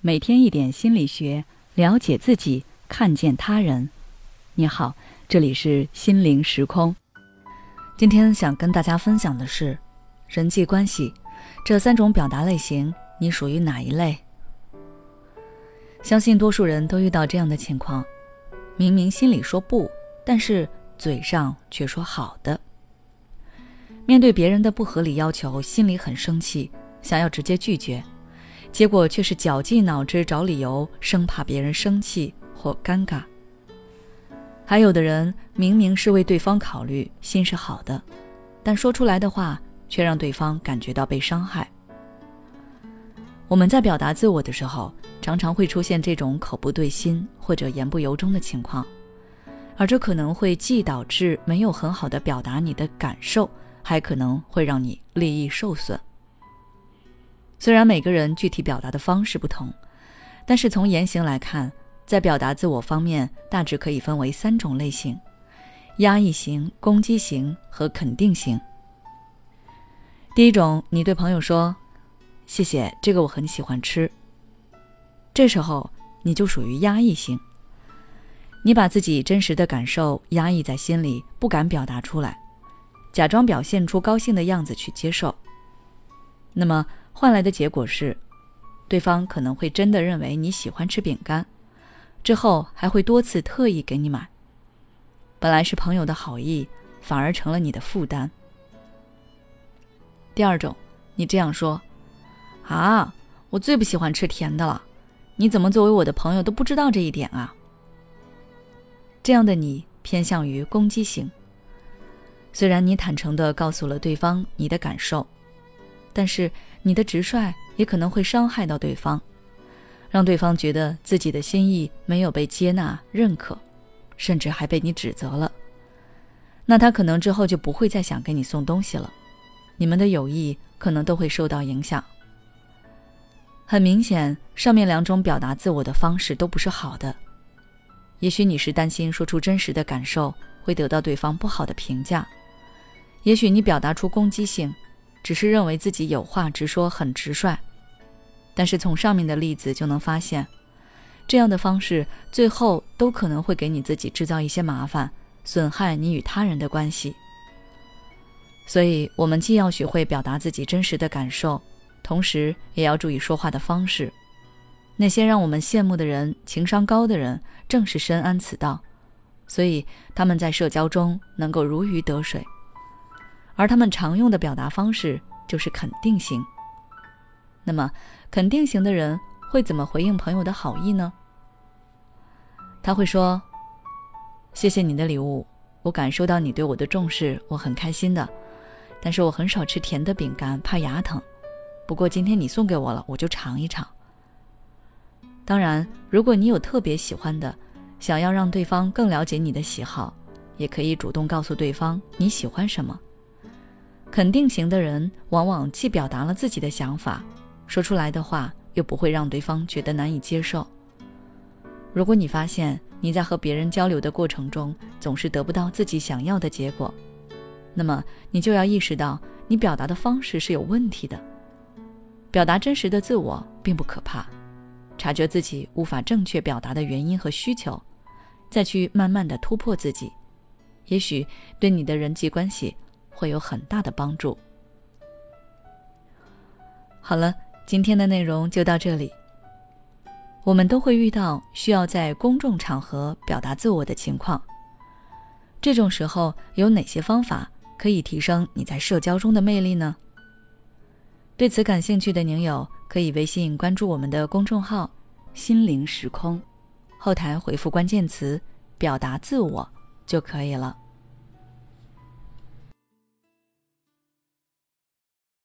每天一点心理学，了解自己，看见他人。你好，这里是心灵时空。今天想跟大家分享的是人际关系这三种表达类型，你属于哪一类？相信多数人都遇到这样的情况：明明心里说不，但是嘴上却说好的。面对别人的不合理要求，心里很生气，想要直接拒绝。结果却是绞尽脑汁找理由，生怕别人生气或尴尬。还有的人明明是为对方考虑，心是好的，但说出来的话却让对方感觉到被伤害。我们在表达自我的时候，常常会出现这种口不对心或者言不由衷的情况，而这可能会既导致没有很好的表达你的感受，还可能会让你利益受损。虽然每个人具体表达的方式不同，但是从言行来看，在表达自我方面，大致可以分为三种类型：压抑型、攻击型和肯定型。第一种，你对朋友说：“谢谢，这个我很喜欢吃。”这时候你就属于压抑型，你把自己真实的感受压抑在心里，不敢表达出来，假装表现出高兴的样子去接受。那么。换来的结果是，对方可能会真的认为你喜欢吃饼干，之后还会多次特意给你买。本来是朋友的好意，反而成了你的负担。第二种，你这样说：“啊，我最不喜欢吃甜的了，你怎么作为我的朋友都不知道这一点啊？”这样的你偏向于攻击性。虽然你坦诚的告诉了对方你的感受。但是你的直率也可能会伤害到对方，让对方觉得自己的心意没有被接纳、认可，甚至还被你指责了。那他可能之后就不会再想给你送东西了，你们的友谊可能都会受到影响。很明显，上面两种表达自我的方式都不是好的。也许你是担心说出真实的感受会得到对方不好的评价，也许你表达出攻击性。只是认为自己有话直说，很直率，但是从上面的例子就能发现，这样的方式最后都可能会给你自己制造一些麻烦，损害你与他人的关系。所以，我们既要学会表达自己真实的感受，同时也要注意说话的方式。那些让我们羡慕的人，情商高的人，正是深谙此道，所以他们在社交中能够如鱼得水。而他们常用的表达方式就是肯定型。那么，肯定型的人会怎么回应朋友的好意呢？他会说：“谢谢你的礼物，我感受到你对我的重视，我很开心的。但是我很少吃甜的饼干，怕牙疼。不过今天你送给我了，我就尝一尝。当然，如果你有特别喜欢的，想要让对方更了解你的喜好，也可以主动告诉对方你喜欢什么。”肯定型的人往往既表达了自己的想法，说出来的话又不会让对方觉得难以接受。如果你发现你在和别人交流的过程中总是得不到自己想要的结果，那么你就要意识到你表达的方式是有问题的。表达真实的自我并不可怕，察觉自己无法正确表达的原因和需求，再去慢慢的突破自己，也许对你的人际关系。会有很大的帮助。好了，今天的内容就到这里。我们都会遇到需要在公众场合表达自我的情况，这种时候有哪些方法可以提升你在社交中的魅力呢？对此感兴趣的宁友可以微信关注我们的公众号“心灵时空”，后台回复关键词“表达自我”就可以了。